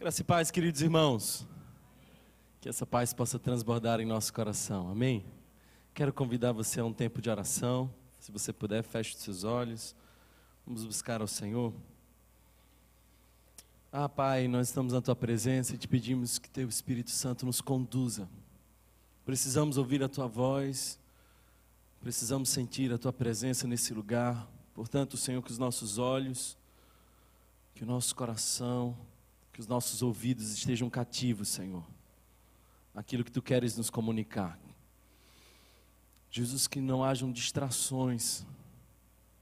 Graça e paz, queridos irmãos. Que essa paz possa transbordar em nosso coração. Amém? Quero convidar você a um tempo de oração. Se você puder, feche os seus olhos. Vamos buscar ao Senhor. Ah, Pai, nós estamos na tua presença e te pedimos que teu Espírito Santo nos conduza. Precisamos ouvir a tua voz. Precisamos sentir a tua presença nesse lugar. Portanto, Senhor, que os nossos olhos, que o nosso coração, que os nossos ouvidos estejam cativos, Senhor, aquilo que tu queres nos comunicar. Jesus, que não hajam distrações,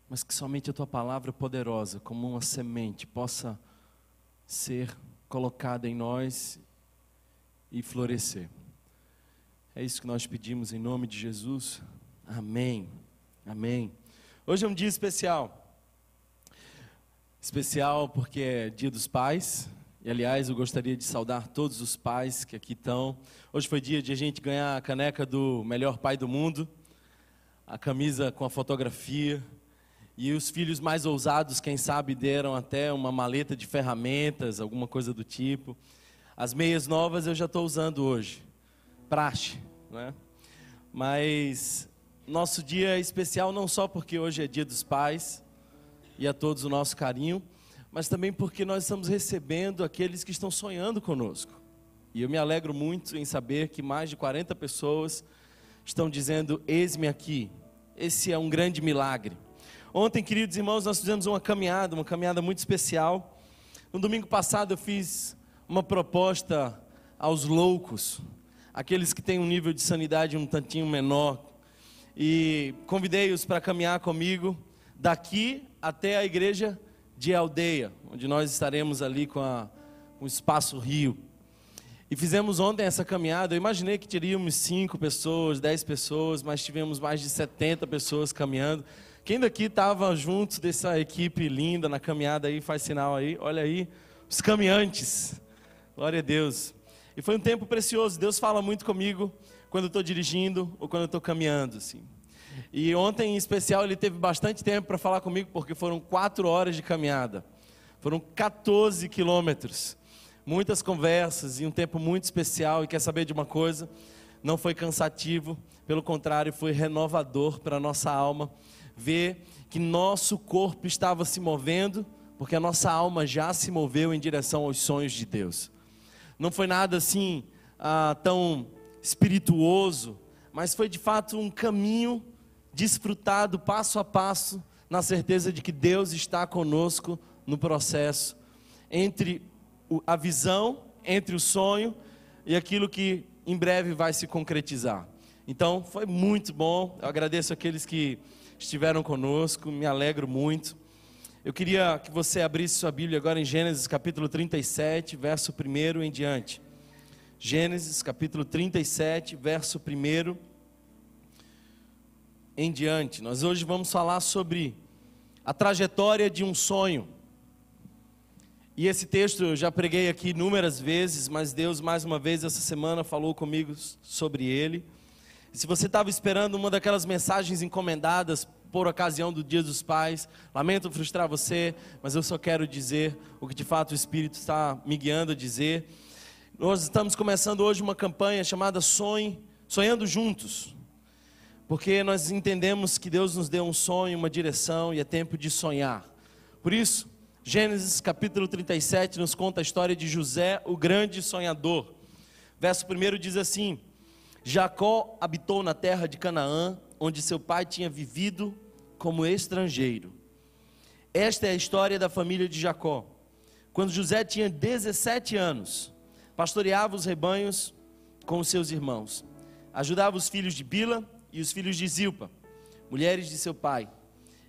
mas que somente a tua palavra poderosa, como uma semente, possa ser colocada em nós e florescer. É isso que nós pedimos em nome de Jesus. Amém. Amém. Hoje é um dia especial. Especial porque é Dia dos Pais. E aliás, eu gostaria de saudar todos os pais que aqui estão. Hoje foi dia de a gente ganhar a caneca do melhor pai do mundo, a camisa com a fotografia. E os filhos mais ousados, quem sabe, deram até uma maleta de ferramentas, alguma coisa do tipo. As meias novas eu já estou usando hoje. Praxe, né? Mas nosso dia é especial não só porque hoje é dia dos pais e a todos o nosso carinho, mas também porque nós estamos recebendo aqueles que estão sonhando conosco. E eu me alegro muito em saber que mais de 40 pessoas estão dizendo: Eis-me aqui. Esse é um grande milagre. Ontem, queridos irmãos, nós fizemos uma caminhada, uma caminhada muito especial. No domingo passado, eu fiz uma proposta aos loucos, aqueles que têm um nível de sanidade um tantinho menor, e convidei-os para caminhar comigo daqui até a igreja de aldeia, onde nós estaremos ali com, a, o espaço rio. E fizemos ontem essa caminhada. Eu imaginei que teríamos cinco pessoas, dez pessoas, mas tivemos mais de 70 pessoas caminhando. Quem daqui estava junto dessa equipe linda na caminhada aí, faz sinal aí, olha aí, os caminhantes. Glória a Deus. E foi um tempo precioso. Deus fala muito comigo quando eu estou dirigindo ou quando eu estou caminhando, assim. E ontem, em especial, ele teve bastante tempo para falar comigo, porque foram quatro horas de caminhada. Foram 14 quilômetros. Muitas conversas e um tempo muito especial. E quer saber de uma coisa? Não foi cansativo, pelo contrário, foi renovador para a nossa alma. Ver que nosso corpo estava se movendo, porque a nossa alma já se moveu em direção aos sonhos de Deus. Não foi nada assim ah, tão espirituoso, mas foi de fato um caminho desfrutado passo a passo, na certeza de que Deus está conosco no processo, entre a visão, entre o sonho e aquilo que em breve vai se concretizar. Então, foi muito bom. Eu agradeço aqueles que estiveram conosco, me alegro muito. Eu queria que você abrisse sua Bíblia agora em Gênesis capítulo 37, verso 1 em diante. Gênesis capítulo 37, verso 1 em diante. Nós hoje vamos falar sobre a trajetória de um sonho. E esse texto eu já preguei aqui inúmeras vezes, mas Deus mais uma vez essa semana falou comigo sobre ele. Se você estava esperando uma daquelas mensagens encomendadas por ocasião do Dia dos Pais, lamento frustrar você, mas eu só quero dizer o que de fato o Espírito está me guiando a dizer. Nós estamos começando hoje uma campanha chamada Sonhe, Sonhando Juntos porque nós entendemos que Deus nos deu um sonho, uma direção e é tempo de sonhar. Por isso, Gênesis capítulo 37 nos conta a história de José, o grande sonhador. Verso 1 diz assim: Jacó habitou na terra de Canaã, onde seu pai tinha vivido como estrangeiro. Esta é a história da família de Jacó. Quando José tinha 17 anos, pastoreava os rebanhos com os seus irmãos, ajudava os filhos de Bila e os filhos de Zilpa, mulheres de seu pai,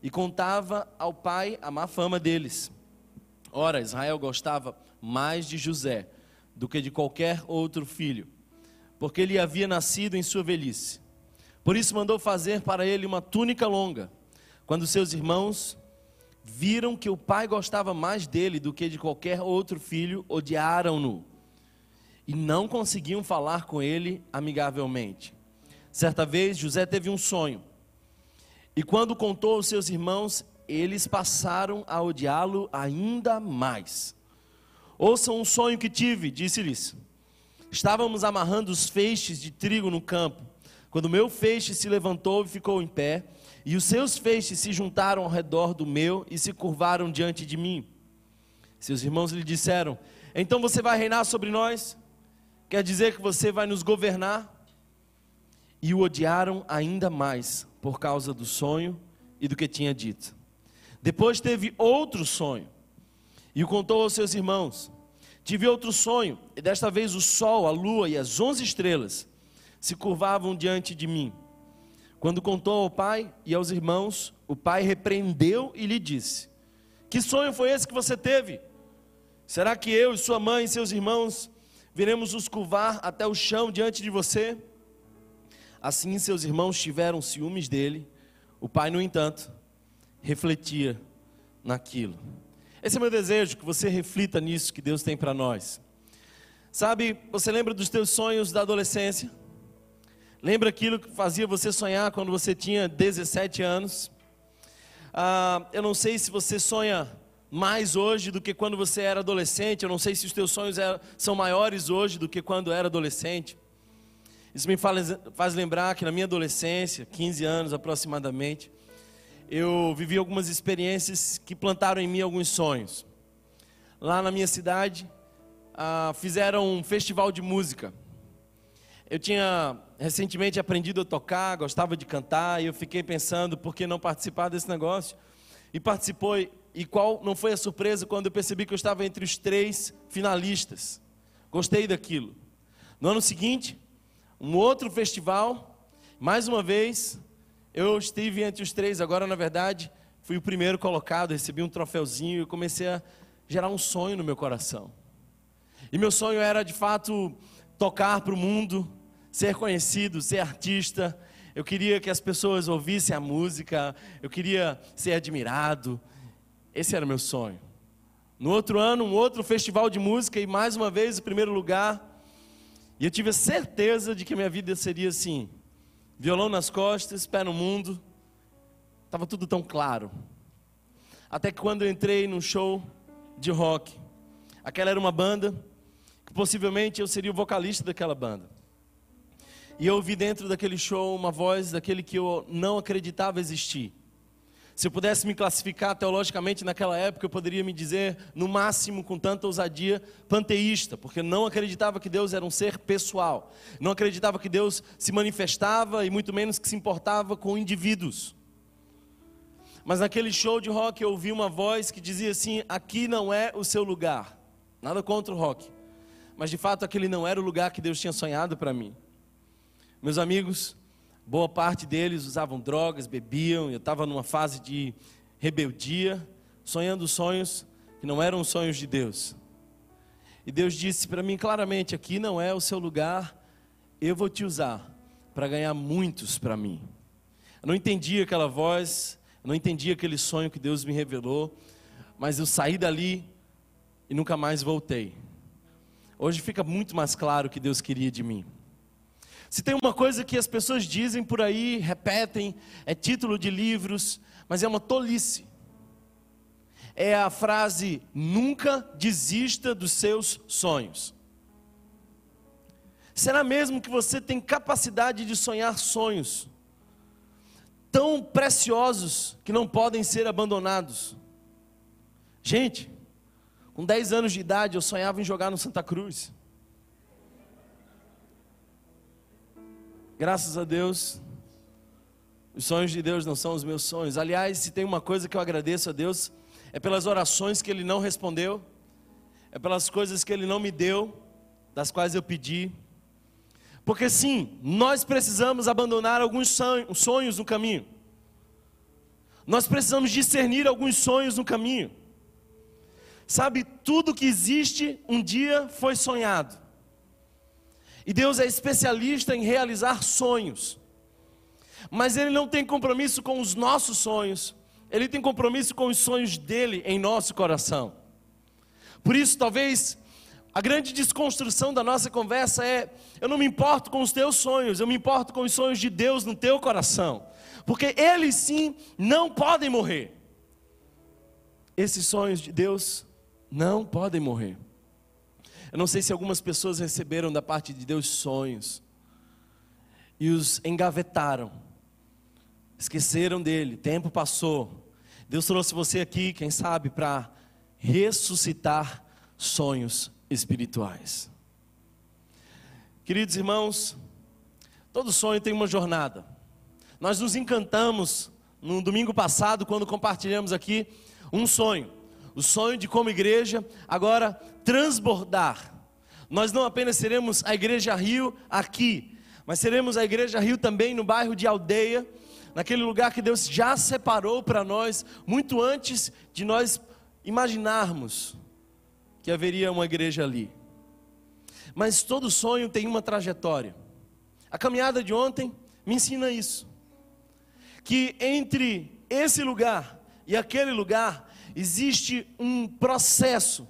e contava ao pai a má fama deles. Ora, Israel gostava mais de José do que de qualquer outro filho, porque ele havia nascido em sua velhice. Por isso mandou fazer para ele uma túnica longa. Quando seus irmãos viram que o pai gostava mais dele do que de qualquer outro filho, odiaram-no e não conseguiam falar com ele amigavelmente. Certa vez José teve um sonho. E quando contou aos seus irmãos, eles passaram a odiá-lo ainda mais. Ouçam um sonho que tive, disse-lhes. Estávamos amarrando os feixes de trigo no campo, quando meu feixe se levantou e ficou em pé, e os seus feixes se juntaram ao redor do meu e se curvaram diante de mim. Seus irmãos lhe disseram: Então você vai reinar sobre nós? Quer dizer que você vai nos governar? E o odiaram ainda mais por causa do sonho e do que tinha dito. Depois teve outro sonho e o contou aos seus irmãos. Tive outro sonho, e desta vez o sol, a lua e as onze estrelas se curvavam diante de mim. Quando contou ao pai e aos irmãos, o pai repreendeu e lhe disse: Que sonho foi esse que você teve? Será que eu e sua mãe e seus irmãos viremos nos curvar até o chão diante de você? Assim seus irmãos tiveram ciúmes dele. O pai, no entanto, refletia naquilo. Esse é meu desejo, que você reflita nisso que Deus tem para nós. Sabe, você lembra dos teus sonhos da adolescência? Lembra aquilo que fazia você sonhar quando você tinha 17 anos? Ah, eu não sei se você sonha mais hoje do que quando você era adolescente. Eu não sei se os teus sonhos é, são maiores hoje do que quando era adolescente. Isso me faz, lembrar que na minha adolescência, 15 anos aproximadamente, eu vivi algumas experiências que plantaram em mim alguns sonhos. Lá na minha cidade, ah, fizeram um festival de música. Eu tinha recentemente aprendido a tocar, gostava de cantar, e eu fiquei pensando por que não participar desse negócio. E participou, e qual não foi a surpresa quando eu percebi que eu estava entre os três finalistas. Gostei daquilo. No ano seguinte, um outro festival, mais uma vez, eu estive entre os três, agora na verdade fui o primeiro colocado, recebi um troféuzinho e comecei a gerar um sonho no meu coração. E meu sonho era de fato tocar para o mundo, ser conhecido, ser artista. Eu queria que as pessoas ouvissem a música, eu queria ser admirado. Esse era meu sonho. No outro ano, um outro festival de música e mais uma vez o primeiro lugar. E eu tive a certeza de que minha vida seria assim, violão nas costas, pé no mundo. Estava tudo tão claro. Até que quando eu entrei num show de rock, aquela era uma banda que possivelmente eu seria o vocalista daquela banda. E eu ouvi dentro daquele show uma voz daquele que eu não acreditava existir. Se eu pudesse me classificar teologicamente naquela época, eu poderia me dizer, no máximo, com tanta ousadia, panteísta, porque não acreditava que Deus era um ser pessoal, não acreditava que Deus se manifestava e muito menos que se importava com indivíduos. Mas naquele show de rock eu ouvi uma voz que dizia assim: aqui não é o seu lugar. Nada contra o rock, mas de fato aquele não era o lugar que Deus tinha sonhado para mim. Meus amigos, Boa parte deles usavam drogas, bebiam, eu estava numa fase de rebeldia, sonhando sonhos que não eram sonhos de Deus. E Deus disse para mim claramente: aqui não é o seu lugar, eu vou te usar para ganhar muitos para mim. Eu não entendi aquela voz, eu não entendi aquele sonho que Deus me revelou, mas eu saí dali e nunca mais voltei. Hoje fica muito mais claro o que Deus queria de mim. Se tem uma coisa que as pessoas dizem por aí, repetem, é título de livros, mas é uma tolice. É a frase: nunca desista dos seus sonhos. Será mesmo que você tem capacidade de sonhar sonhos tão preciosos que não podem ser abandonados? Gente, com 10 anos de idade eu sonhava em jogar no Santa Cruz. Graças a Deus, os sonhos de Deus não são os meus sonhos. Aliás, se tem uma coisa que eu agradeço a Deus, é pelas orações que Ele não respondeu, é pelas coisas que Ele não me deu, das quais eu pedi. Porque sim, nós precisamos abandonar alguns sonhos no caminho. Nós precisamos discernir alguns sonhos no caminho. Sabe, tudo que existe um dia foi sonhado. E Deus é especialista em realizar sonhos. Mas Ele não tem compromisso com os nossos sonhos, Ele tem compromisso com os sonhos dele em nosso coração. Por isso, talvez, a grande desconstrução da nossa conversa é: eu não me importo com os teus sonhos, eu me importo com os sonhos de Deus no teu coração, porque eles sim não podem morrer. Esses sonhos de Deus não podem morrer. Eu não sei se algumas pessoas receberam da parte de Deus sonhos e os engavetaram, esqueceram dele, tempo passou. Deus trouxe você aqui, quem sabe, para ressuscitar sonhos espirituais. Queridos irmãos, todo sonho tem uma jornada. Nós nos encantamos no domingo passado, quando compartilhamos aqui um sonho. O sonho de, como igreja, agora transbordar. Nós não apenas seremos a Igreja Rio aqui, mas seremos a Igreja Rio também no bairro de Aldeia, naquele lugar que Deus já separou para nós, muito antes de nós imaginarmos que haveria uma igreja ali. Mas todo sonho tem uma trajetória. A caminhada de ontem me ensina isso. Que entre esse lugar e aquele lugar existe um processo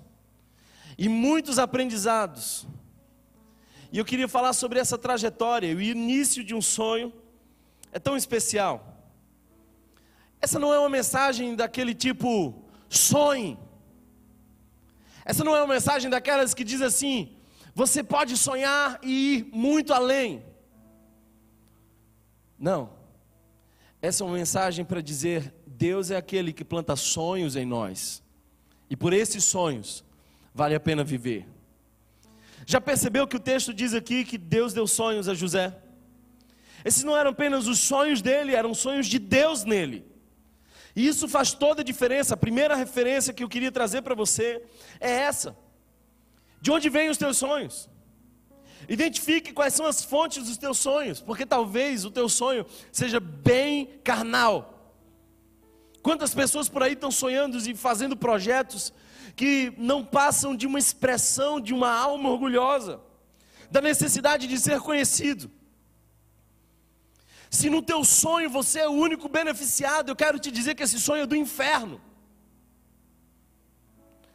e muitos aprendizados. E eu queria falar sobre essa trajetória, o início de um sonho é tão especial. Essa não é uma mensagem daquele tipo sonhe. Essa não é uma mensagem daquelas que diz assim: você pode sonhar e ir muito além. Não. Essa é uma mensagem para dizer: Deus é aquele que planta sonhos em nós. E por esses sonhos vale a pena viver. Já percebeu que o texto diz aqui que Deus deu sonhos a José? Esses não eram apenas os sonhos dele, eram sonhos de Deus nele. E isso faz toda a diferença. A primeira referência que eu queria trazer para você é essa. De onde vêm os teus sonhos? Identifique quais são as fontes dos teus sonhos, porque talvez o teu sonho seja bem carnal. Quantas pessoas por aí estão sonhando e fazendo projetos que não passam de uma expressão de uma alma orgulhosa, da necessidade de ser conhecido. Se no teu sonho você é o único beneficiado, eu quero te dizer que esse sonho é do inferno.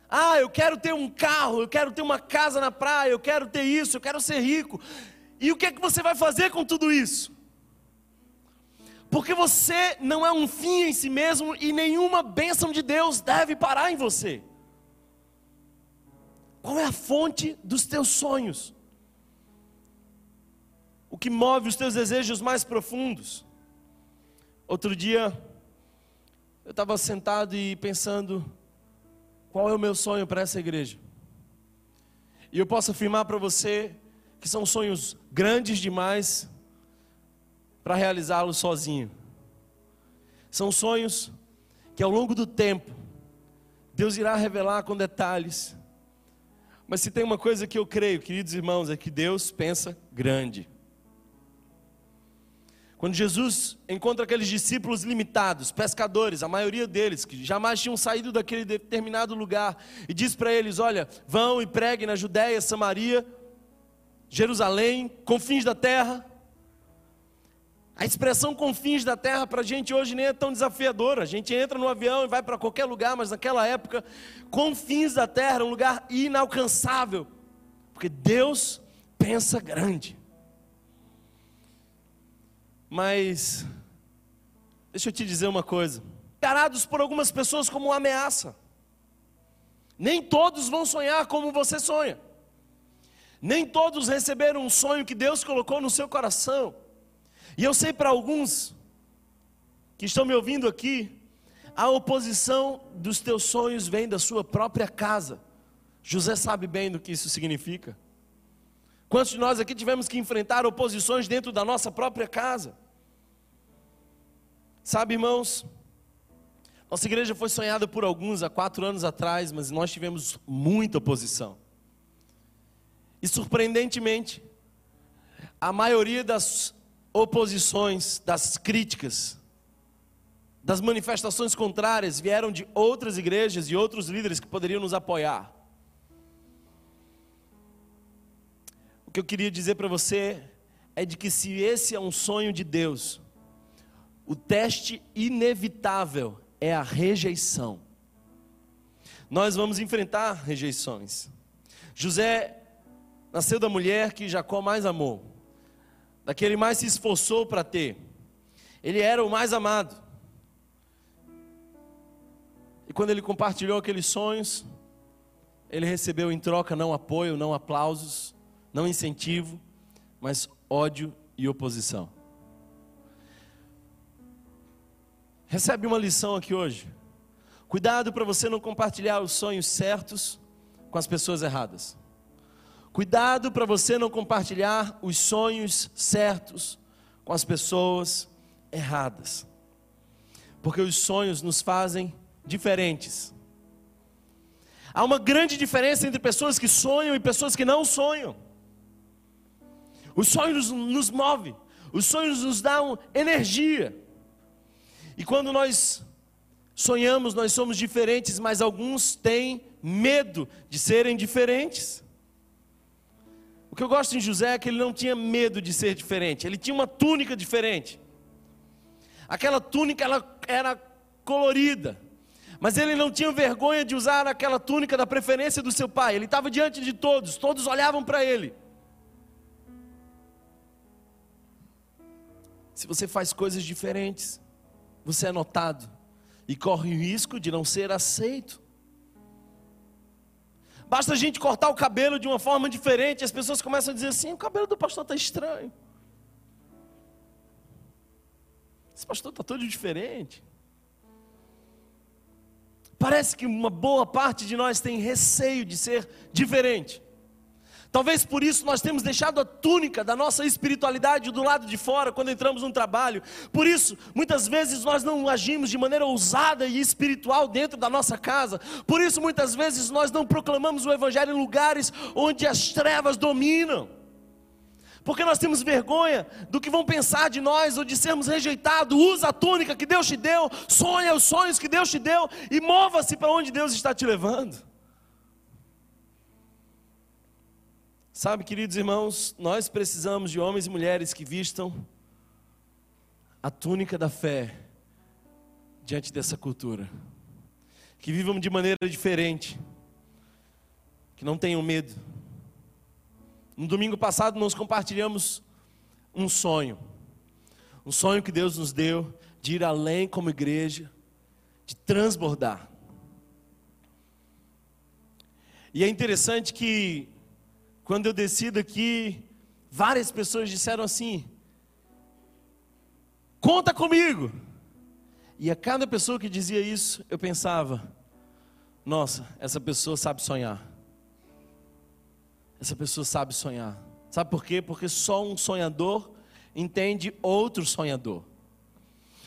Ah, eu quero ter um carro, eu quero ter uma casa na praia, eu quero ter isso, eu quero ser rico. E o que é que você vai fazer com tudo isso? Porque você não é um fim em si mesmo e nenhuma bênção de Deus deve parar em você. Qual é a fonte dos teus sonhos? o que move os teus desejos mais profundos. Outro dia, eu estava sentado e pensando, qual é o meu sonho para essa igreja? E eu posso afirmar para você que são sonhos grandes demais para realizá-los sozinho. São sonhos que ao longo do tempo Deus irá revelar com detalhes. Mas se tem uma coisa que eu creio, queridos irmãos, é que Deus pensa grande. Quando Jesus encontra aqueles discípulos limitados, pescadores, a maioria deles, que jamais tinham saído daquele determinado lugar, e diz para eles: Olha, vão e preguem na Judéia, Samaria, Jerusalém, confins da terra. A expressão confins da terra para a gente hoje nem é tão desafiadora. A gente entra no avião e vai para qualquer lugar, mas naquela época, confins da terra um lugar inalcançável, porque Deus pensa grande. Mas, deixa eu te dizer uma coisa: encarados por algumas pessoas como uma ameaça. Nem todos vão sonhar como você sonha. Nem todos receberam um sonho que Deus colocou no seu coração. E eu sei para alguns que estão me ouvindo aqui, a oposição dos teus sonhos vem da sua própria casa. José sabe bem do que isso significa. Quantos de nós aqui tivemos que enfrentar oposições dentro da nossa própria casa? Sabe, irmãos, nossa igreja foi sonhada por alguns há quatro anos atrás, mas nós tivemos muita oposição. E surpreendentemente, a maioria das oposições, das críticas, das manifestações contrárias vieram de outras igrejas e outros líderes que poderiam nos apoiar. O que eu queria dizer para você é de que se esse é um sonho de Deus, o teste inevitável é a rejeição. Nós vamos enfrentar rejeições. José nasceu da mulher que Jacó mais amou, daquele mais se esforçou para ter. Ele era o mais amado. E quando ele compartilhou aqueles sonhos, ele recebeu em troca não apoio, não aplausos, não incentivo, mas ódio e oposição. Recebe uma lição aqui hoje. Cuidado para você não compartilhar os sonhos certos com as pessoas erradas. Cuidado para você não compartilhar os sonhos certos com as pessoas erradas. Porque os sonhos nos fazem diferentes. Há uma grande diferença entre pessoas que sonham e pessoas que não sonham. Os sonhos nos movem, os sonhos nos dão energia. E quando nós sonhamos, nós somos diferentes, mas alguns têm medo de serem diferentes. O que eu gosto em José é que ele não tinha medo de ser diferente, ele tinha uma túnica diferente. Aquela túnica ela era colorida, mas ele não tinha vergonha de usar aquela túnica da preferência do seu pai. Ele estava diante de todos, todos olhavam para ele. Se você faz coisas diferentes, você é notado e corre o risco de não ser aceito. Basta a gente cortar o cabelo de uma forma diferente, as pessoas começam a dizer assim: o cabelo do pastor está estranho. Esse pastor está todo diferente. Parece que uma boa parte de nós tem receio de ser diferente. Talvez por isso nós temos deixado a túnica da nossa espiritualidade do lado de fora quando entramos no trabalho. Por isso, muitas vezes nós não agimos de maneira ousada e espiritual dentro da nossa casa. Por isso, muitas vezes nós não proclamamos o Evangelho em lugares onde as trevas dominam. Porque nós temos vergonha do que vão pensar de nós ou de sermos rejeitados. Usa a túnica que Deus te deu, sonha os sonhos que Deus te deu e mova-se para onde Deus está te levando. Sabe, queridos irmãos, nós precisamos de homens e mulheres que vistam a túnica da fé diante dessa cultura, que vivam de maneira diferente, que não tenham medo. No domingo passado nós compartilhamos um sonho, um sonho que Deus nos deu de ir além como igreja, de transbordar. E é interessante que quando eu desci daqui, várias pessoas disseram assim: conta comigo. E a cada pessoa que dizia isso, eu pensava: nossa, essa pessoa sabe sonhar. Essa pessoa sabe sonhar. Sabe por quê? Porque só um sonhador entende outro sonhador.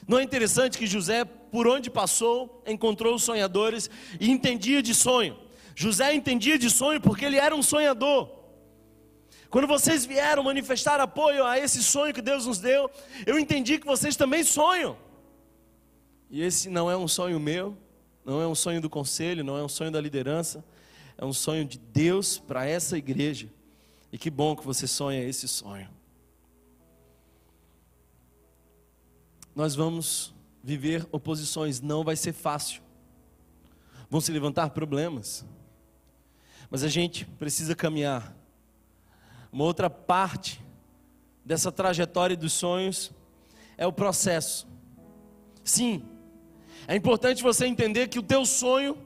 Não é interessante que José, por onde passou, encontrou os sonhadores e entendia de sonho. José entendia de sonho porque ele era um sonhador. Quando vocês vieram manifestar apoio a esse sonho que Deus nos deu, eu entendi que vocês também sonham. E esse não é um sonho meu, não é um sonho do conselho, não é um sonho da liderança, é um sonho de Deus para essa igreja. E que bom que você sonha esse sonho. Nós vamos viver oposições, não vai ser fácil. Vão se levantar problemas. Mas a gente precisa caminhar uma outra parte dessa trajetória dos sonhos é o processo. Sim, é importante você entender que o teu sonho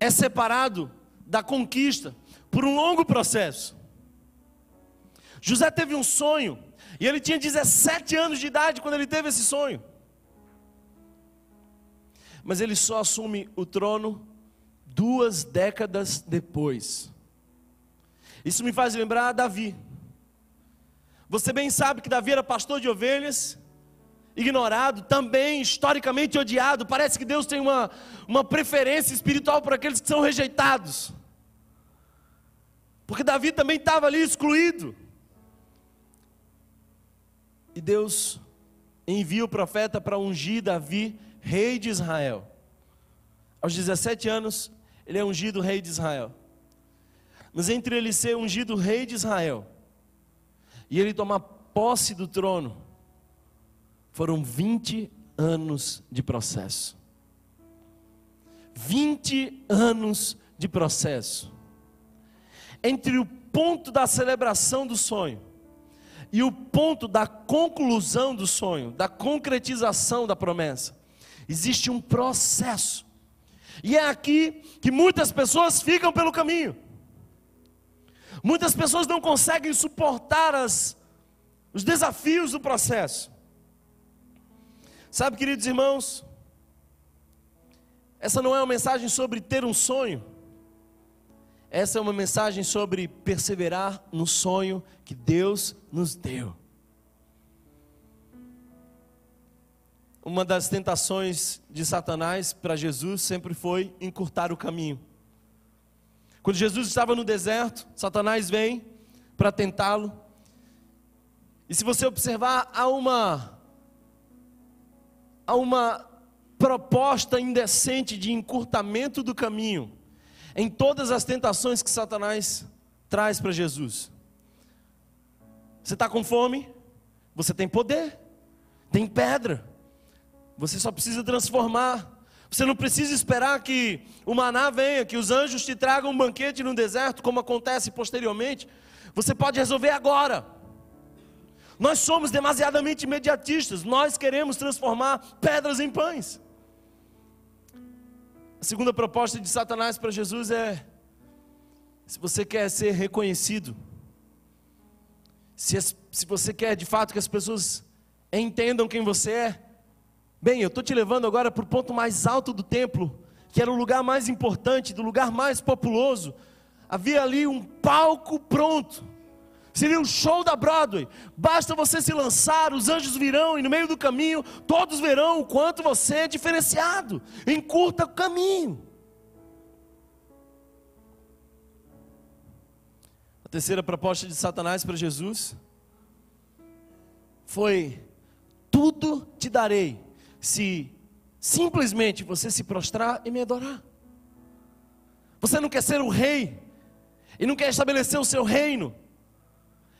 é separado da conquista por um longo processo. José teve um sonho e ele tinha 17 anos de idade quando ele teve esse sonho. Mas ele só assume o trono duas décadas depois. Isso me faz lembrar Davi. Você bem sabe que Davi era pastor de ovelhas, ignorado, também historicamente odiado. Parece que Deus tem uma, uma preferência espiritual por aqueles que são rejeitados. Porque Davi também estava ali excluído. E Deus envia o profeta para ungir Davi, rei de Israel. Aos 17 anos, ele é ungido rei de Israel. Mas entre ele ser ungido rei de Israel e ele tomar posse do trono, foram 20 anos de processo. 20 anos de processo. Entre o ponto da celebração do sonho e o ponto da conclusão do sonho, da concretização da promessa, existe um processo. E é aqui que muitas pessoas ficam pelo caminho. Muitas pessoas não conseguem suportar as, os desafios do processo. Sabe, queridos irmãos, essa não é uma mensagem sobre ter um sonho, essa é uma mensagem sobre perseverar no sonho que Deus nos deu. Uma das tentações de Satanás para Jesus sempre foi encurtar o caminho. Quando Jesus estava no deserto, Satanás vem para tentá-lo. E se você observar, há uma há uma proposta indecente de encurtamento do caminho em todas as tentações que Satanás traz para Jesus. Você está com fome? Você tem poder, tem pedra, você só precisa transformar. Você não precisa esperar que o maná venha, que os anjos te tragam um banquete no deserto, como acontece posteriormente. Você pode resolver agora. Nós somos demasiadamente imediatistas, nós queremos transformar pedras em pães. A segunda proposta de Satanás para Jesus é: se você quer ser reconhecido, se, as, se você quer de fato que as pessoas entendam quem você é, bem, eu estou te levando agora para o ponto mais alto do templo, que era o lugar mais importante, do lugar mais populoso. Havia ali um palco pronto Seria um show da Broadway. Basta você se lançar, os anjos virão e no meio do caminho todos verão o quanto você é diferenciado. Encurta o caminho. A terceira proposta de Satanás para Jesus foi: tudo te darei se simplesmente você se prostrar e me adorar. Você não quer ser o rei e não quer estabelecer o seu reino.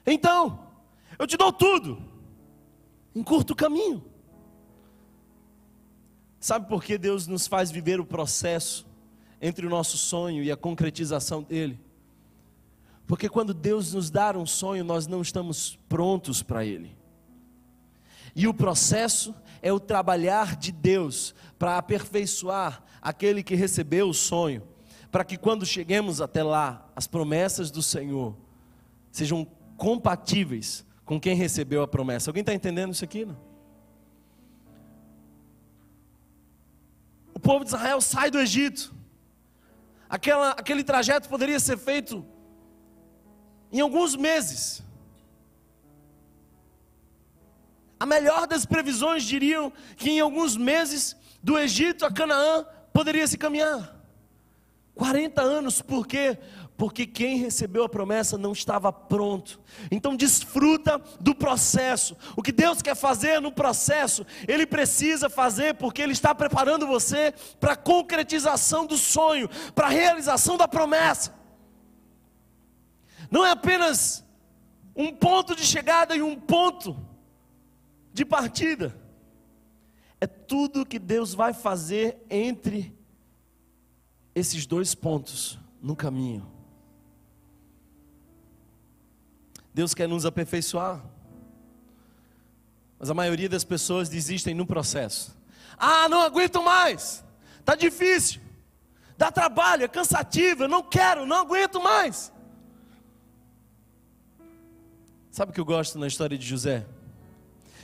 Então, eu te dou tudo, em curto caminho. Sabe por que Deus nos faz viver o processo entre o nosso sonho e a concretização dele? Porque quando Deus nos dá um sonho, nós não estamos prontos para ele. E o processo é o trabalhar de Deus para aperfeiçoar aquele que recebeu o sonho, para que quando cheguemos até lá, as promessas do Senhor sejam compatíveis com quem recebeu a promessa. Alguém está entendendo isso aqui? Não? O povo de Israel sai do Egito. Aquela, aquele trajeto poderia ser feito em alguns meses. A melhor das previsões diriam que em alguns meses do Egito a Canaã poderia se caminhar. 40 anos, por quê? porque quem recebeu a promessa não estava pronto. Então desfruta do processo. O que Deus quer fazer no processo, Ele precisa fazer porque Ele está preparando você para a concretização do sonho, para a realização da promessa. Não é apenas um ponto de chegada e um ponto de partida. É tudo que Deus vai fazer entre esses dois pontos no caminho. Deus quer nos aperfeiçoar. Mas a maioria das pessoas desistem no processo. Ah, não aguento mais. Tá difícil. Dá trabalho, é cansativo, eu não quero, não aguento mais. Sabe o que eu gosto na história de José?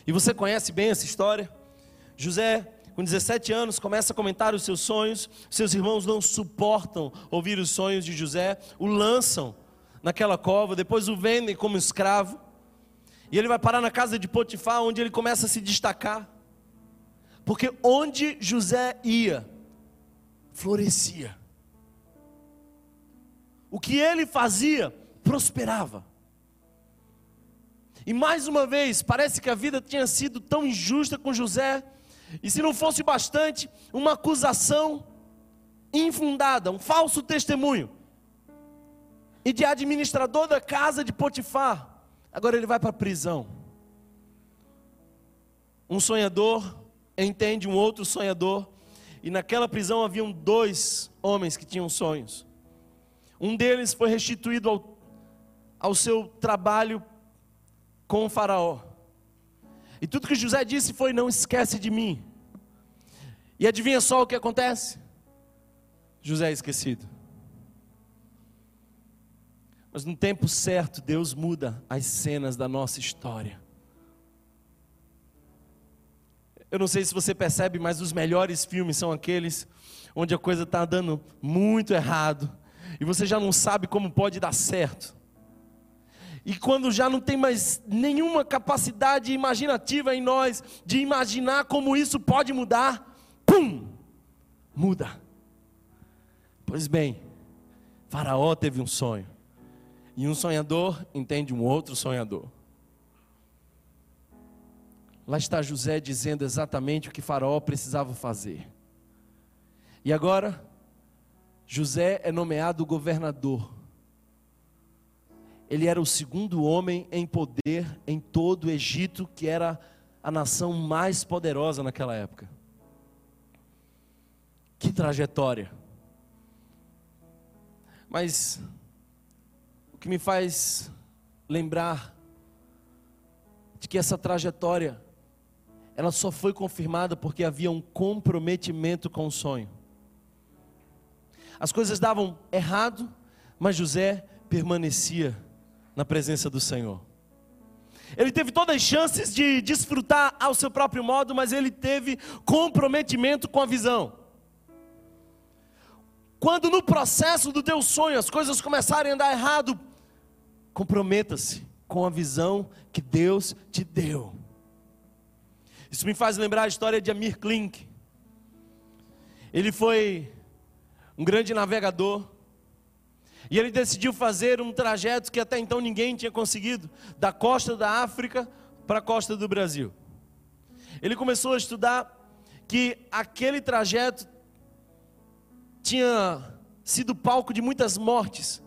E você conhece bem essa história? José, com 17 anos, começa a comentar os seus sonhos. Seus irmãos não suportam ouvir os sonhos de José, o lançam naquela cova, depois o vendem como escravo, e ele vai parar na casa de Potifar, onde ele começa a se destacar, porque onde José ia, florescia, o que ele fazia, prosperava. E mais uma vez, parece que a vida tinha sido tão injusta com José, e se não fosse bastante, uma acusação infundada, um falso testemunho e de administrador da casa de Potifar. Agora ele vai para a prisão. Um sonhador entende um outro sonhador, e naquela prisão haviam dois homens que tinham sonhos. Um deles foi restituído ao, ao seu trabalho com o Faraó. E tudo que José disse foi: Não esquece de mim. E adivinha só o que acontece? José é esquecido. Mas no tempo certo, Deus muda as cenas da nossa história. Eu não sei se você percebe, mas os melhores filmes são aqueles onde a coisa está dando muito errado e você já não sabe como pode dar certo. E quando já não tem mais nenhuma capacidade imaginativa em nós de imaginar como isso pode mudar, pum, muda. Pois bem, Faraó teve um sonho. E um sonhador entende um outro sonhador. Lá está José dizendo exatamente o que Faraó precisava fazer. E agora, José é nomeado governador. Ele era o segundo homem em poder em todo o Egito, que era a nação mais poderosa naquela época. Que trajetória! Mas o que me faz lembrar de que essa trajetória ela só foi confirmada porque havia um comprometimento com o sonho. As coisas davam errado, mas José permanecia na presença do Senhor. Ele teve todas as chances de desfrutar ao seu próprio modo, mas ele teve comprometimento com a visão. Quando no processo do teu sonho as coisas começarem a andar errado, comprometa-se com a visão que Deus te deu. Isso me faz lembrar a história de Amir Klink. Ele foi um grande navegador, e ele decidiu fazer um trajeto que até então ninguém tinha conseguido, da costa da África para a costa do Brasil. Ele começou a estudar que aquele trajeto tinha sido palco de muitas mortes,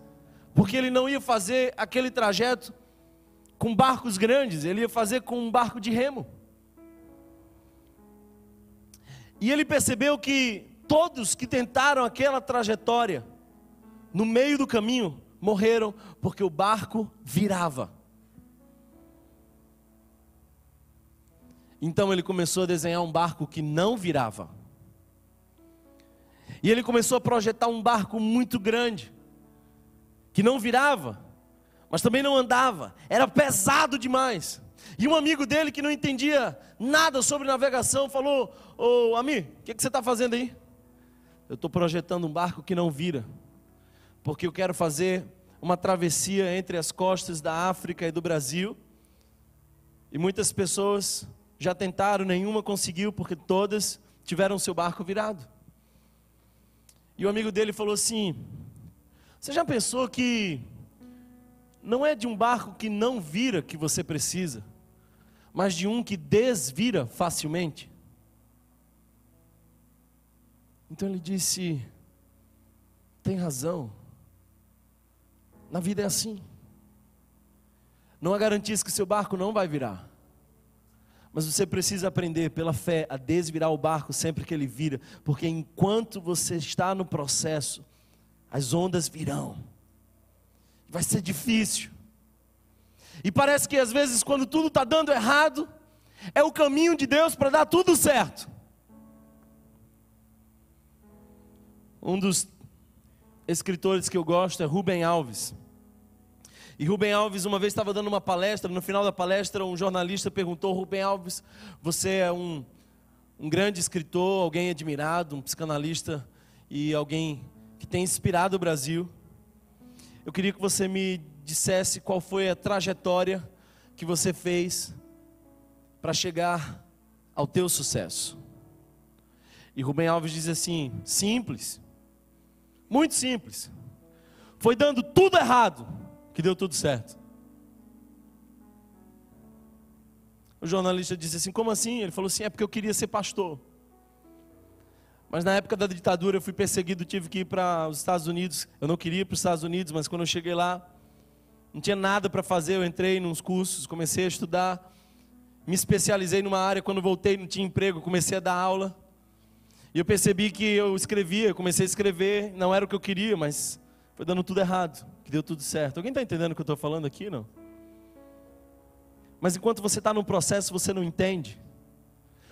porque ele não ia fazer aquele trajeto com barcos grandes, ele ia fazer com um barco de remo. E ele percebeu que todos que tentaram aquela trajetória, no meio do caminho, morreram porque o barco virava. Então ele começou a desenhar um barco que não virava. E ele começou a projetar um barco muito grande, que não virava, mas também não andava, era pesado demais. E um amigo dele que não entendia nada sobre navegação falou: Ô Ami, o que, que você está fazendo aí? Eu estou projetando um barco que não vira, porque eu quero fazer uma travessia entre as costas da África e do Brasil. E muitas pessoas já tentaram, nenhuma conseguiu, porque todas tiveram seu barco virado. E o amigo dele falou assim: Você já pensou que não é de um barco que não vira que você precisa, mas de um que desvira facilmente? Então ele disse: Tem razão, na vida é assim. Não há garantias que seu barco não vai virar. Mas você precisa aprender pela fé a desvirar o barco sempre que ele vira, porque enquanto você está no processo, as ondas virão. Vai ser difícil. E parece que às vezes, quando tudo está dando errado, é o caminho de Deus para dar tudo certo. Um dos escritores que eu gosto é Rubem Alves. E Rubem Alves uma vez estava dando uma palestra, no final da palestra um jornalista perguntou, Rubem Alves, você é um, um grande escritor, alguém admirado, um psicanalista e alguém que tem inspirado o Brasil. Eu queria que você me dissesse qual foi a trajetória que você fez para chegar ao teu sucesso. E Rubem Alves diz assim: simples, muito simples. Foi dando tudo errado que deu tudo certo. O jornalista disse assim: Como assim? Ele falou assim: É porque eu queria ser pastor. Mas na época da ditadura eu fui perseguido, tive que ir para os Estados Unidos. Eu não queria ir para os Estados Unidos, mas quando eu cheguei lá, não tinha nada para fazer. Eu entrei nos cursos, comecei a estudar, me especializei numa área. Quando voltei, não tinha emprego, comecei a dar aula. E eu percebi que eu escrevia, comecei a escrever, não era o que eu queria, mas foi dando tudo errado, que deu tudo certo. Alguém está entendendo o que eu estou falando aqui, não? Mas enquanto você está no processo, você não entende.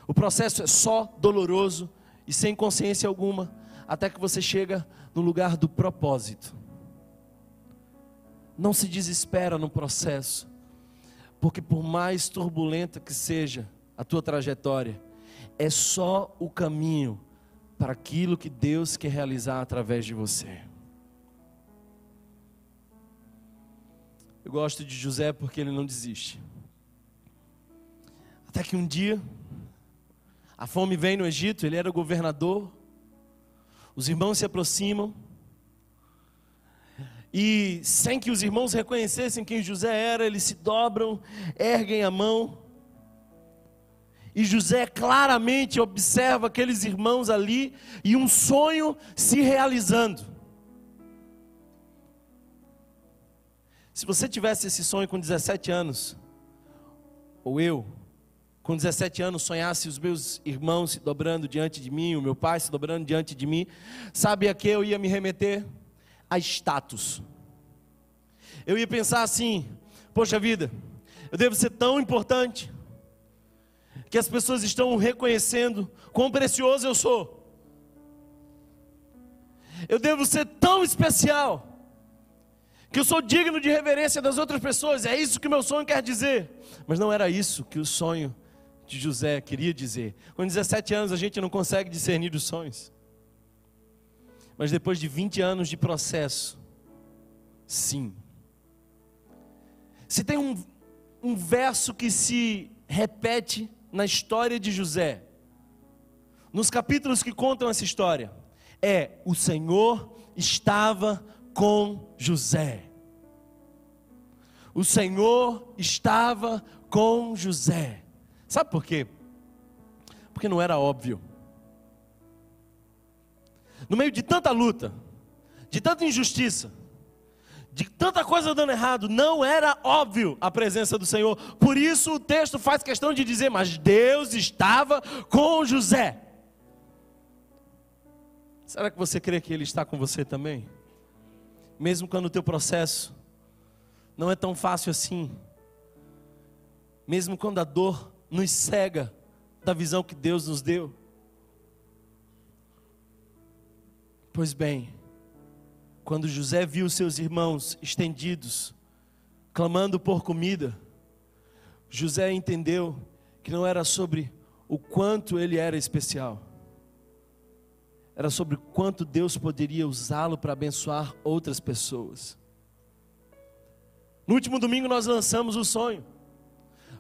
O processo é só doloroso e sem consciência alguma. até que você chega no lugar do propósito. Não se desespera no processo, porque por mais turbulenta que seja a tua trajetória, é só o caminho para aquilo que Deus quer realizar através de você. Eu gosto de José porque ele não desiste. Até que um dia, a fome vem no Egito, ele era governador, os irmãos se aproximam, e sem que os irmãos reconhecessem quem José era, eles se dobram, erguem a mão, e José claramente observa aqueles irmãos ali e um sonho se realizando. Se você tivesse esse sonho com 17 anos, ou eu, com 17 anos, sonhasse os meus irmãos se dobrando diante de mim, o meu pai se dobrando diante de mim, sabe a que eu ia me remeter? A status. Eu ia pensar assim: poxa vida, eu devo ser tão importante, que as pessoas estão reconhecendo quão precioso eu sou. Eu devo ser tão especial, que eu sou digno de reverência das outras pessoas, é isso que meu sonho quer dizer. Mas não era isso que o sonho de José queria dizer. Com 17 anos a gente não consegue discernir os sonhos. Mas depois de 20 anos de processo, sim. Se tem um, um verso que se repete na história de José, nos capítulos que contam essa história, é: o Senhor estava com José. O Senhor estava com José. Sabe por quê? Porque não era óbvio. No meio de tanta luta, de tanta injustiça, de tanta coisa dando errado, não era óbvio a presença do Senhor. Por isso o texto faz questão de dizer: Mas Deus estava com José. Será que você crê que Ele está com você também? Mesmo quando o teu processo não é tão fácil assim, mesmo quando a dor nos cega da visão que Deus nos deu. Pois bem, quando José viu seus irmãos estendidos, clamando por comida, José entendeu que não era sobre o quanto ele era especial, era sobre quanto Deus poderia usá-lo para abençoar outras pessoas. No último domingo nós lançamos o sonho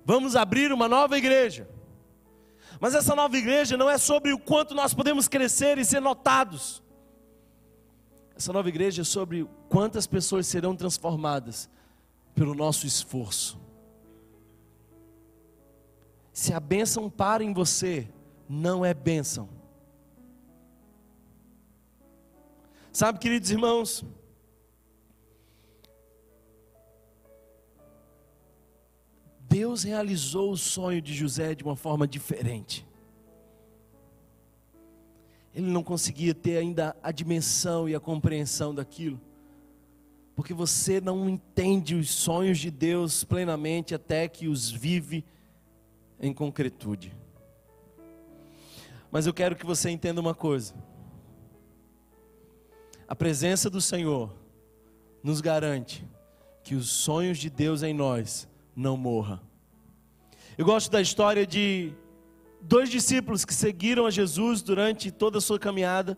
vamos abrir uma nova igreja. Mas essa nova igreja não é sobre o quanto nós podemos crescer e ser notados. Essa nova igreja é sobre quantas pessoas serão transformadas pelo nosso esforço. Se a bênção para em você, não é bênção. Sabe, queridos irmãos, Deus realizou o sonho de José de uma forma diferente. Ele não conseguia ter ainda a dimensão e a compreensão daquilo, porque você não entende os sonhos de Deus plenamente até que os vive em concretude. Mas eu quero que você entenda uma coisa: a presença do Senhor nos garante que os sonhos de Deus em nós não morra. Eu gosto da história de dois discípulos que seguiram a Jesus durante toda a sua caminhada,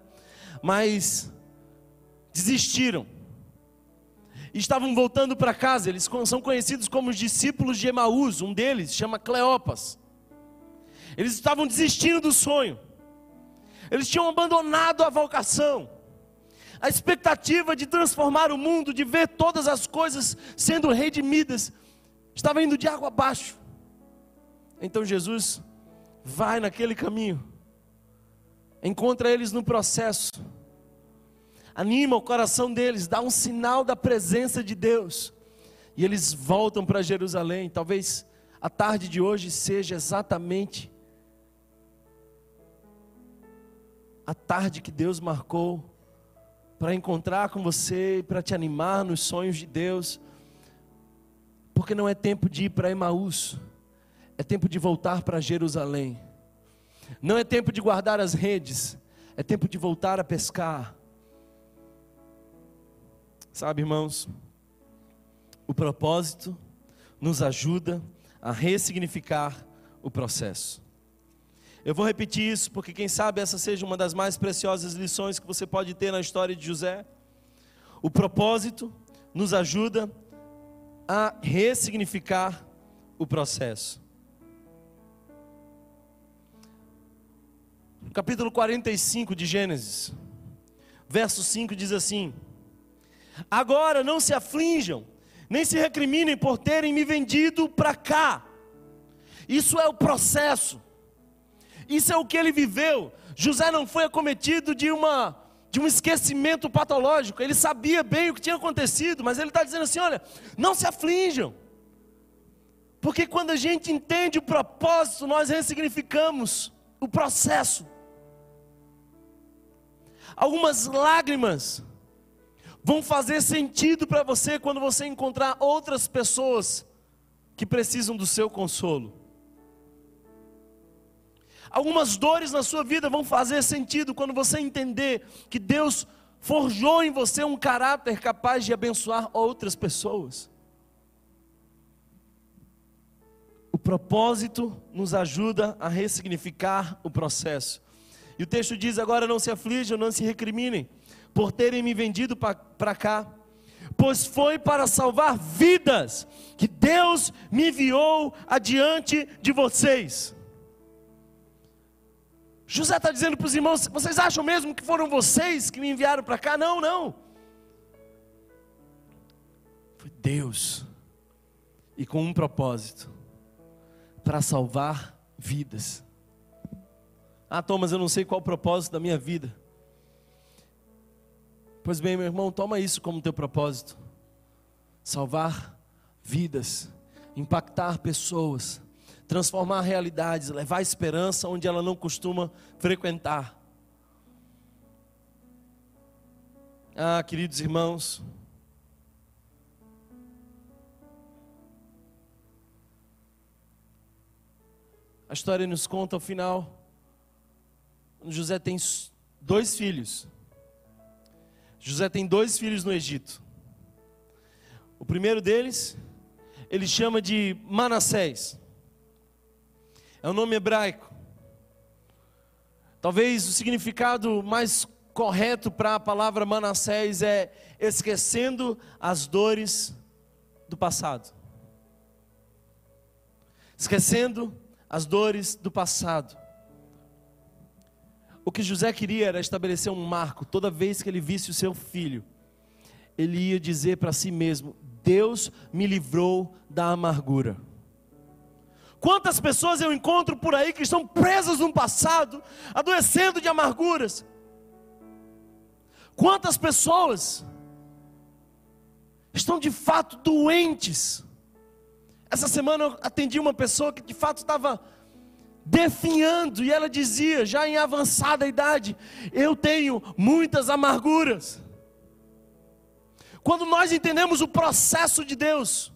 mas desistiram. Estavam voltando para casa, eles são conhecidos como os discípulos de Emaús, um deles chama Cleopas. Eles estavam desistindo do sonho. Eles tinham abandonado a vocação. A expectativa de transformar o mundo, de ver todas as coisas sendo redimidas, estava indo de água abaixo. Então Jesus vai naquele caminho, encontra eles no processo, anima o coração deles, dá um sinal da presença de Deus, e eles voltam para Jerusalém. Talvez a tarde de hoje seja exatamente a tarde que Deus marcou para encontrar com você, para te animar nos sonhos de Deus. Porque não é tempo de ir para Emaús, é tempo de voltar para Jerusalém. Não é tempo de guardar as redes, É tempo de voltar a pescar. Sabe, irmãos, o propósito nos ajuda a ressignificar o processo. Eu vou repetir isso porque, quem sabe, essa seja uma das mais preciosas lições que você pode ter na história de José. O propósito nos ajuda a ressignificar o processo. Capítulo 45 de Gênesis, verso 5 diz assim: Agora não se aflinjam, nem se recriminem por terem me vendido para cá. Isso é o processo. Isso é o que ele viveu. José não foi acometido de uma de um esquecimento patológico. Ele sabia bem o que tinha acontecido, mas ele está dizendo assim: olha, não se aflinjam. Porque quando a gente entende o propósito, nós ressignificamos o processo. Algumas lágrimas vão fazer sentido para você quando você encontrar outras pessoas que precisam do seu consolo. Algumas dores na sua vida vão fazer sentido quando você entender que Deus forjou em você um caráter capaz de abençoar outras pessoas. O propósito nos ajuda a ressignificar o processo. E o texto diz: agora não se aflijam, não se recriminem, por terem me vendido para cá, pois foi para salvar vidas que Deus me enviou adiante de vocês. José está dizendo para os irmãos: vocês acham mesmo que foram vocês que me enviaram para cá? Não, não. Foi Deus, e com um propósito: para salvar vidas. Ah, Thomas, eu não sei qual o propósito da minha vida. Pois bem, meu irmão, toma isso como teu propósito: salvar vidas, impactar pessoas, transformar realidades, levar esperança onde ela não costuma frequentar. Ah, queridos irmãos, a história nos conta ao final, José tem dois filhos. José tem dois filhos no Egito. O primeiro deles, ele chama de Manassés. É um nome hebraico. Talvez o significado mais correto para a palavra Manassés é esquecendo as dores do passado. Esquecendo as dores do passado. O que José queria era estabelecer um marco. Toda vez que ele visse o seu filho, ele ia dizer para si mesmo: Deus me livrou da amargura. Quantas pessoas eu encontro por aí que estão presas no passado, adoecendo de amarguras? Quantas pessoas estão de fato doentes? Essa semana eu atendi uma pessoa que de fato estava definhando, e ela dizia, já em avançada idade: Eu tenho muitas amarguras. Quando nós entendemos o processo de Deus,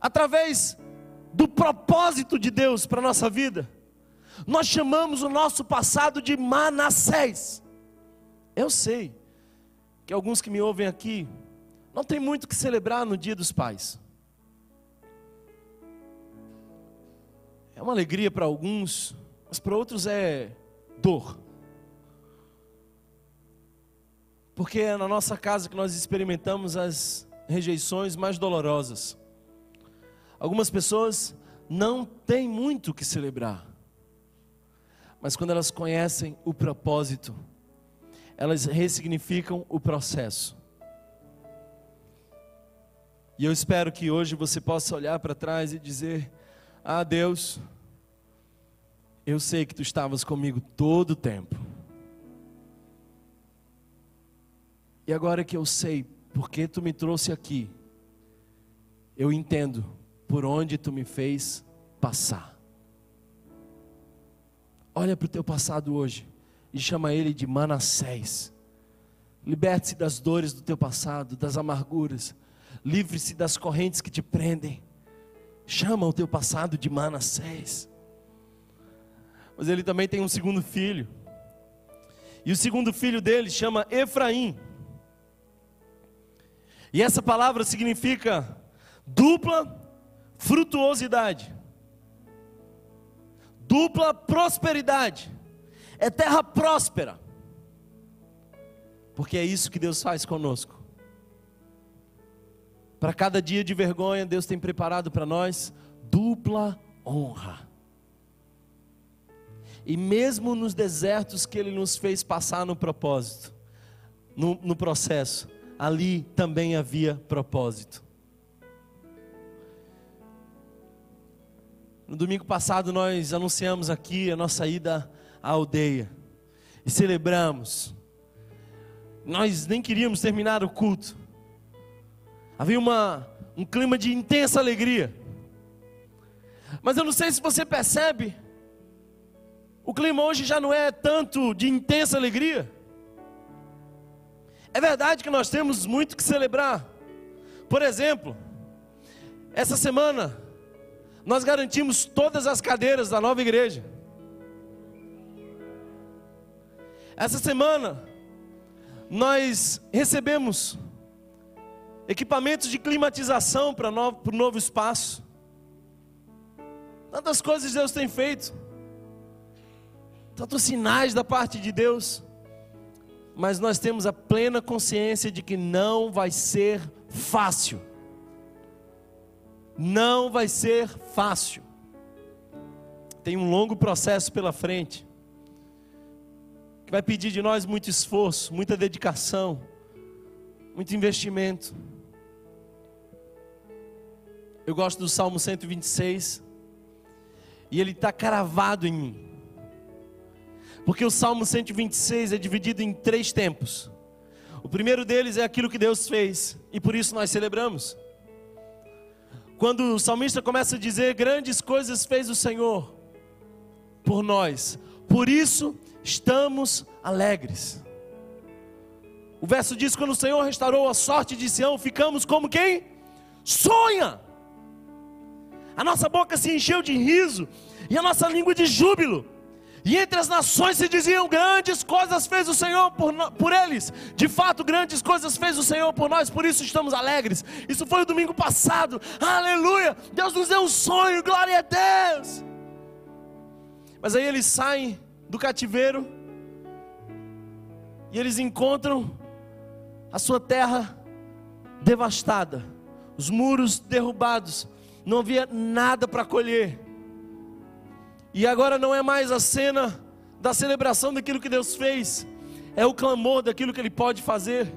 através do propósito de Deus para a nossa vida, nós chamamos o nosso passado de Manassés. Eu sei que alguns que me ouvem aqui não tem muito que celebrar no Dia dos Pais. É uma alegria para alguns, mas para outros é dor. Porque é na nossa casa que nós experimentamos as rejeições mais dolorosas. Algumas pessoas não têm muito o que celebrar, mas quando elas conhecem o propósito, elas ressignificam o processo. E eu espero que hoje você possa olhar para trás e dizer: ah, Deus, eu sei que tu estavas comigo todo o tempo. E agora que eu sei porque tu me trouxe aqui, eu entendo por onde tu me fez passar. Olha para o teu passado hoje e chama ele de Manassés. Liberte-se das dores do teu passado, das amarguras. Livre-se das correntes que te prendem. Chama o teu passado de Manassés. Mas ele também tem um segundo filho. E o segundo filho dele chama Efraim. E essa palavra significa dupla frutuosidade, dupla prosperidade. É terra próspera. Porque é isso que Deus faz conosco. Para cada dia de vergonha, Deus tem preparado para nós dupla honra. E mesmo nos desertos que Ele nos fez passar no propósito, no, no processo, ali também havia propósito. No domingo passado nós anunciamos aqui a nossa ida à aldeia e celebramos. Nós nem queríamos terminar o culto. Havia uma, um clima de intensa alegria. Mas eu não sei se você percebe, o clima hoje já não é tanto de intensa alegria. É verdade que nós temos muito que celebrar. Por exemplo, essa semana nós garantimos todas as cadeiras da nova igreja. Essa semana nós recebemos equipamentos de climatização para o novo espaço. Tantas coisas Deus tem feito, tantos sinais da parte de Deus, mas nós temos a plena consciência de que não vai ser fácil. Não vai ser fácil. Tem um longo processo pela frente, que vai pedir de nós muito esforço, muita dedicação, muito investimento. Eu gosto do Salmo 126, e ele está cravado em mim. Porque o Salmo 126 é dividido em três tempos. O primeiro deles é aquilo que Deus fez, e por isso nós celebramos. Quando o salmista começa a dizer: Grandes coisas fez o Senhor por nós, por isso estamos alegres. O verso diz: Quando o Senhor restaurou a sorte de Sião, ficamos como quem? Sonha a nossa boca se encheu de riso e a nossa língua de júbilo. E entre as nações se diziam: grandes coisas fez o Senhor por, por eles. De fato, grandes coisas fez o Senhor por nós, por isso estamos alegres. Isso foi o domingo passado. Aleluia! Deus nos deu um sonho, glória a Deus. Mas aí eles saem do cativeiro e eles encontram a sua terra devastada, os muros derrubados, não havia nada para colher. E agora não é mais a cena da celebração daquilo que Deus fez, é o clamor daquilo que Ele pode fazer.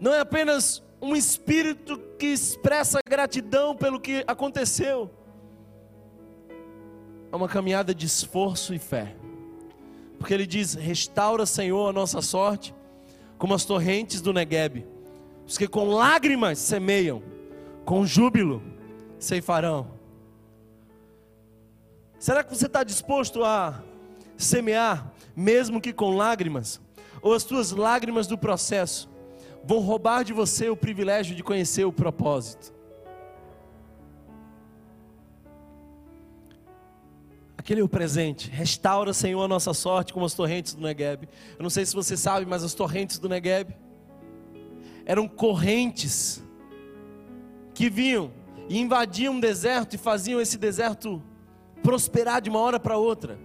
Não é apenas um espírito que expressa gratidão pelo que aconteceu, é uma caminhada de esforço e fé, porque Ele diz: restaura, Senhor, a nossa sorte, como as torrentes do Negueb, os que com lágrimas semeiam com júbilo ceifarão. Será que você está disposto a semear, mesmo que com lágrimas? Ou as tuas lágrimas do processo vão roubar de você o privilégio de conhecer o propósito? Aquele é o presente. Restaura, Senhor, a nossa sorte como as torrentes do Negueb. Eu não sei se você sabe, mas as torrentes do Negueb eram correntes que vinham e invadiam um deserto e faziam esse deserto prosperar de uma hora para outra.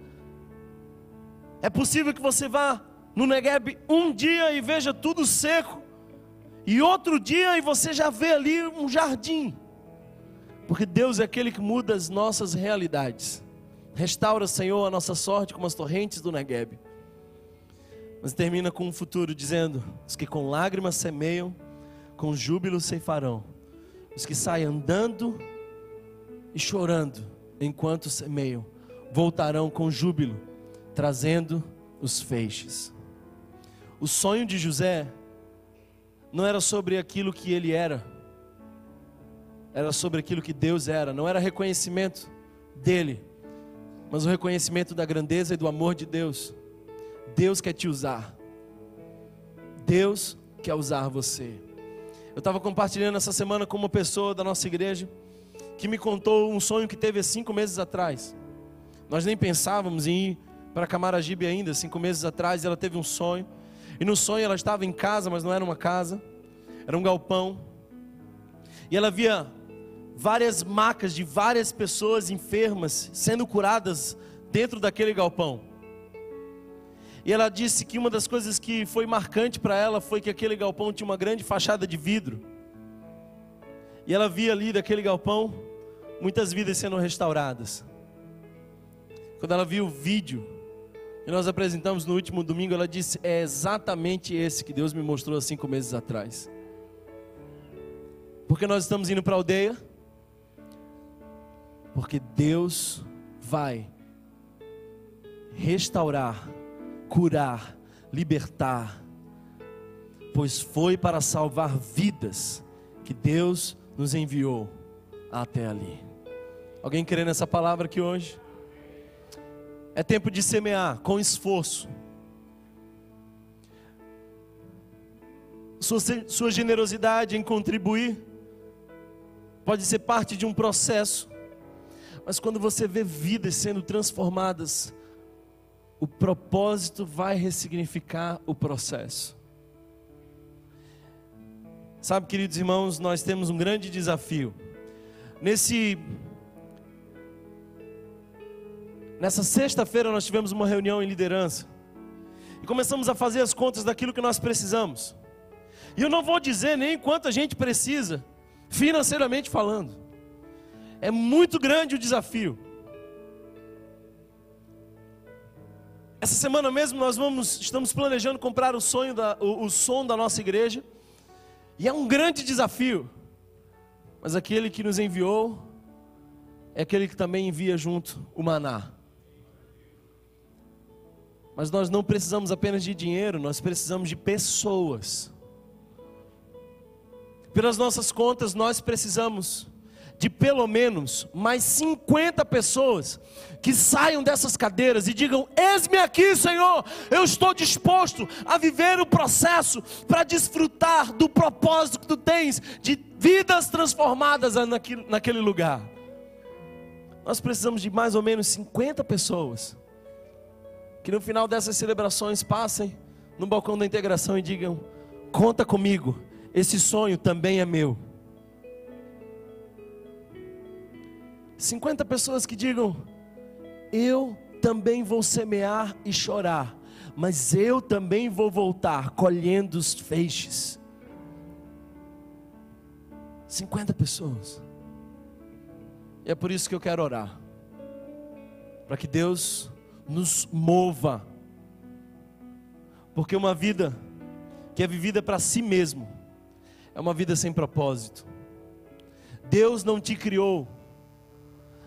É possível que você vá no Negev um dia e veja tudo seco, e outro dia e você já vê ali um jardim, porque Deus é aquele que muda as nossas realidades. Restaura, Senhor, a nossa sorte como as torrentes do Negev. Mas termina com um futuro dizendo: os que com lágrimas semeiam, com júbilo ceifarão. Os que saem andando e chorando enquanto semeiam, voltarão com júbilo, trazendo os feixes. O sonho de José não era sobre aquilo que ele era, era sobre aquilo que Deus era, não era reconhecimento dele, mas o reconhecimento da grandeza e do amor de Deus. Deus quer te usar, Deus quer usar você. Eu estava compartilhando essa semana com uma pessoa da nossa igreja que me contou um sonho que teve há cinco meses atrás. Nós nem pensávamos em ir para Camaragibe ainda, cinco meses atrás, ela teve um sonho. E no sonho ela estava em casa, mas não era uma casa, era um galpão. E ela via várias macas de várias pessoas enfermas sendo curadas dentro daquele galpão. E ela disse que uma das coisas que foi marcante para ela foi que aquele galpão tinha uma grande fachada de vidro. E ela via ali daquele galpão muitas vidas sendo restauradas. Quando ela viu o vídeo que nós apresentamos no último domingo, ela disse: É exatamente esse que Deus me mostrou há cinco meses atrás. Porque nós estamos indo para a aldeia? Porque Deus vai restaurar, curar, libertar, pois foi para salvar vidas que Deus nos enviou até ali. Alguém crê nessa palavra aqui hoje? É tempo de semear com esforço. Sua, sua generosidade em contribuir pode ser parte de um processo, mas quando você vê vidas sendo transformadas, o propósito vai ressignificar o processo. Sabe, queridos irmãos, nós temos um grande desafio. Nesse Nessa sexta-feira nós tivemos uma reunião em liderança e começamos a fazer as contas daquilo que nós precisamos. E eu não vou dizer nem quanto a gente precisa, financeiramente falando. É muito grande o desafio. Essa semana mesmo nós vamos, estamos planejando comprar o sonho da, o, o som da nossa igreja. E é um grande desafio. Mas aquele que nos enviou é aquele que também envia junto o maná. Mas nós não precisamos apenas de dinheiro, nós precisamos de pessoas. Pelas nossas contas, nós precisamos de pelo menos mais 50 pessoas que saiam dessas cadeiras e digam: Eis-me aqui, Senhor, eu estou disposto a viver o processo para desfrutar do propósito que tu tens de vidas transformadas naquele, lugar. Nós precisamos de mais ou menos 50 pessoas que no final dessas celebrações passem no balcão da integração e digam: Conta comigo, esse sonho também é meu. 50 pessoas que digam: Eu também vou semear e chorar, mas eu também vou voltar colhendo os feixes. 50 pessoas. E é por isso que eu quero orar. Para que Deus nos mova. Porque uma vida que é vivida para si mesmo é uma vida sem propósito. Deus não te criou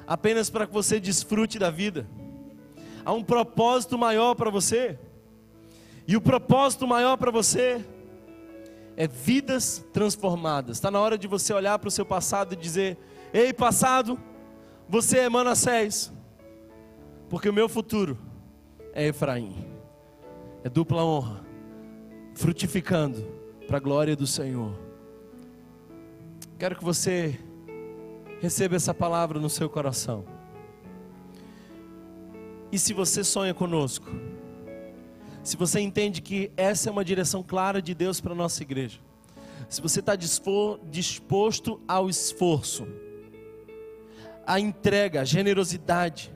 apenas para que você desfrute da vida. Há um propósito maior para você. E o propósito maior para você é vidas transformadas. Está na hora de você olhar para o seu passado e dizer: Ei, passado, você é Manassés, porque o meu futuro é Efraim, é dupla honra, frutificando para a glória do Senhor. Quero que você Receba essa palavra no seu coração. E se você sonha conosco, se você entende que essa é uma direção clara de Deus para a nossa igreja, se você está disposto ao esforço, à entrega, à generosidade,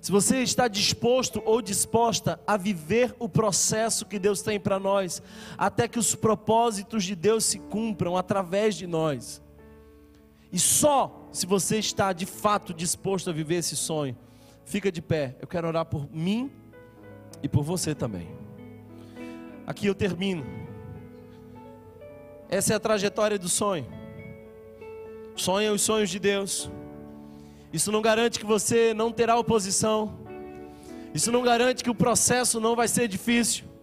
se você está disposto ou disposta a viver o processo que Deus tem para nós, até que os propósitos de Deus se cumpram através de nós, e só se você está de fato disposto a viver esse sonho, fica de pé. Eu quero orar por mim e por você também. Aqui eu termino. Essa é a trajetória do sonho. Sonha os sonhos de Deus. Isso não garante que você não terá oposição. Isso não garante que o processo não vai ser difícil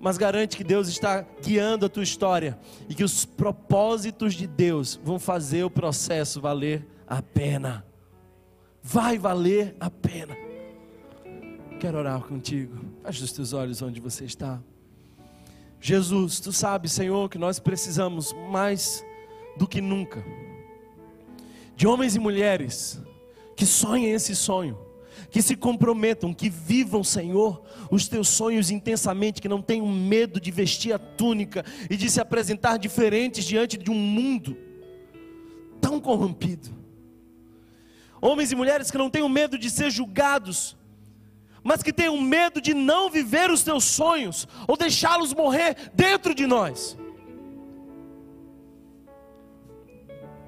mas garante que Deus está guiando a tua história e que os propósitos de Deus vão fazer o processo valer a pena. Vai valer a pena. Quero orar contigo. Feche os teus olhos onde você está. Jesus, tu sabes, Senhor, que nós precisamos mais do que nunca de homens e mulheres que sonhem esse sonho que se comprometam, que vivam, Senhor, os teus sonhos intensamente, que não tenham medo de vestir a túnica e de se apresentar diferentes diante de um mundo tão corrompido. Homens e mulheres que não tenham medo de ser julgados, mas que tenham medo de não viver os teus sonhos ou deixá-los morrer dentro de nós.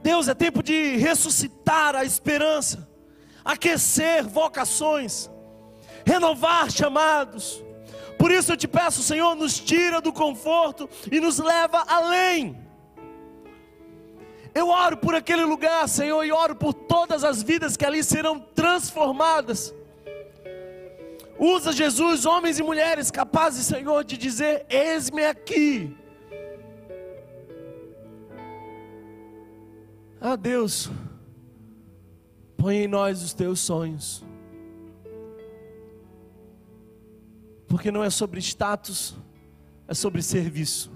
Deus, é tempo de ressuscitar a esperança aquecer vocações, renovar chamados. Por isso eu te peço, Senhor, nos tira do conforto e nos leva além. Eu oro por aquele lugar, Senhor, e oro por todas as vidas que ali serão transformadas. Usa Jesus, homens e mulheres capazes, Senhor, de dizer: Eis-me aqui. Ah, Deus. Põe em nós os teus sonhos. Porque não é sobre status, é sobre serviço.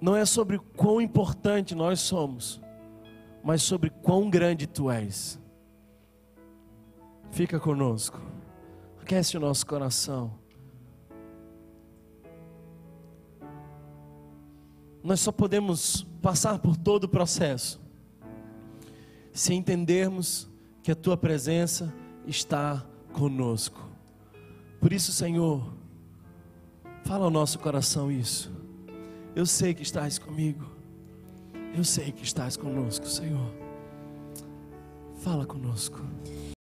Não é sobre quão importante nós somos, mas sobre quão grande tu és. Fica conosco, aquece o nosso coração. Nós só podemos passar por todo o processo se entendermos que a tua presença está conosco. Por isso, Senhor, fala ao nosso coração isso. Eu sei que estás comigo. Eu sei que estás conosco, Senhor. Fala conosco.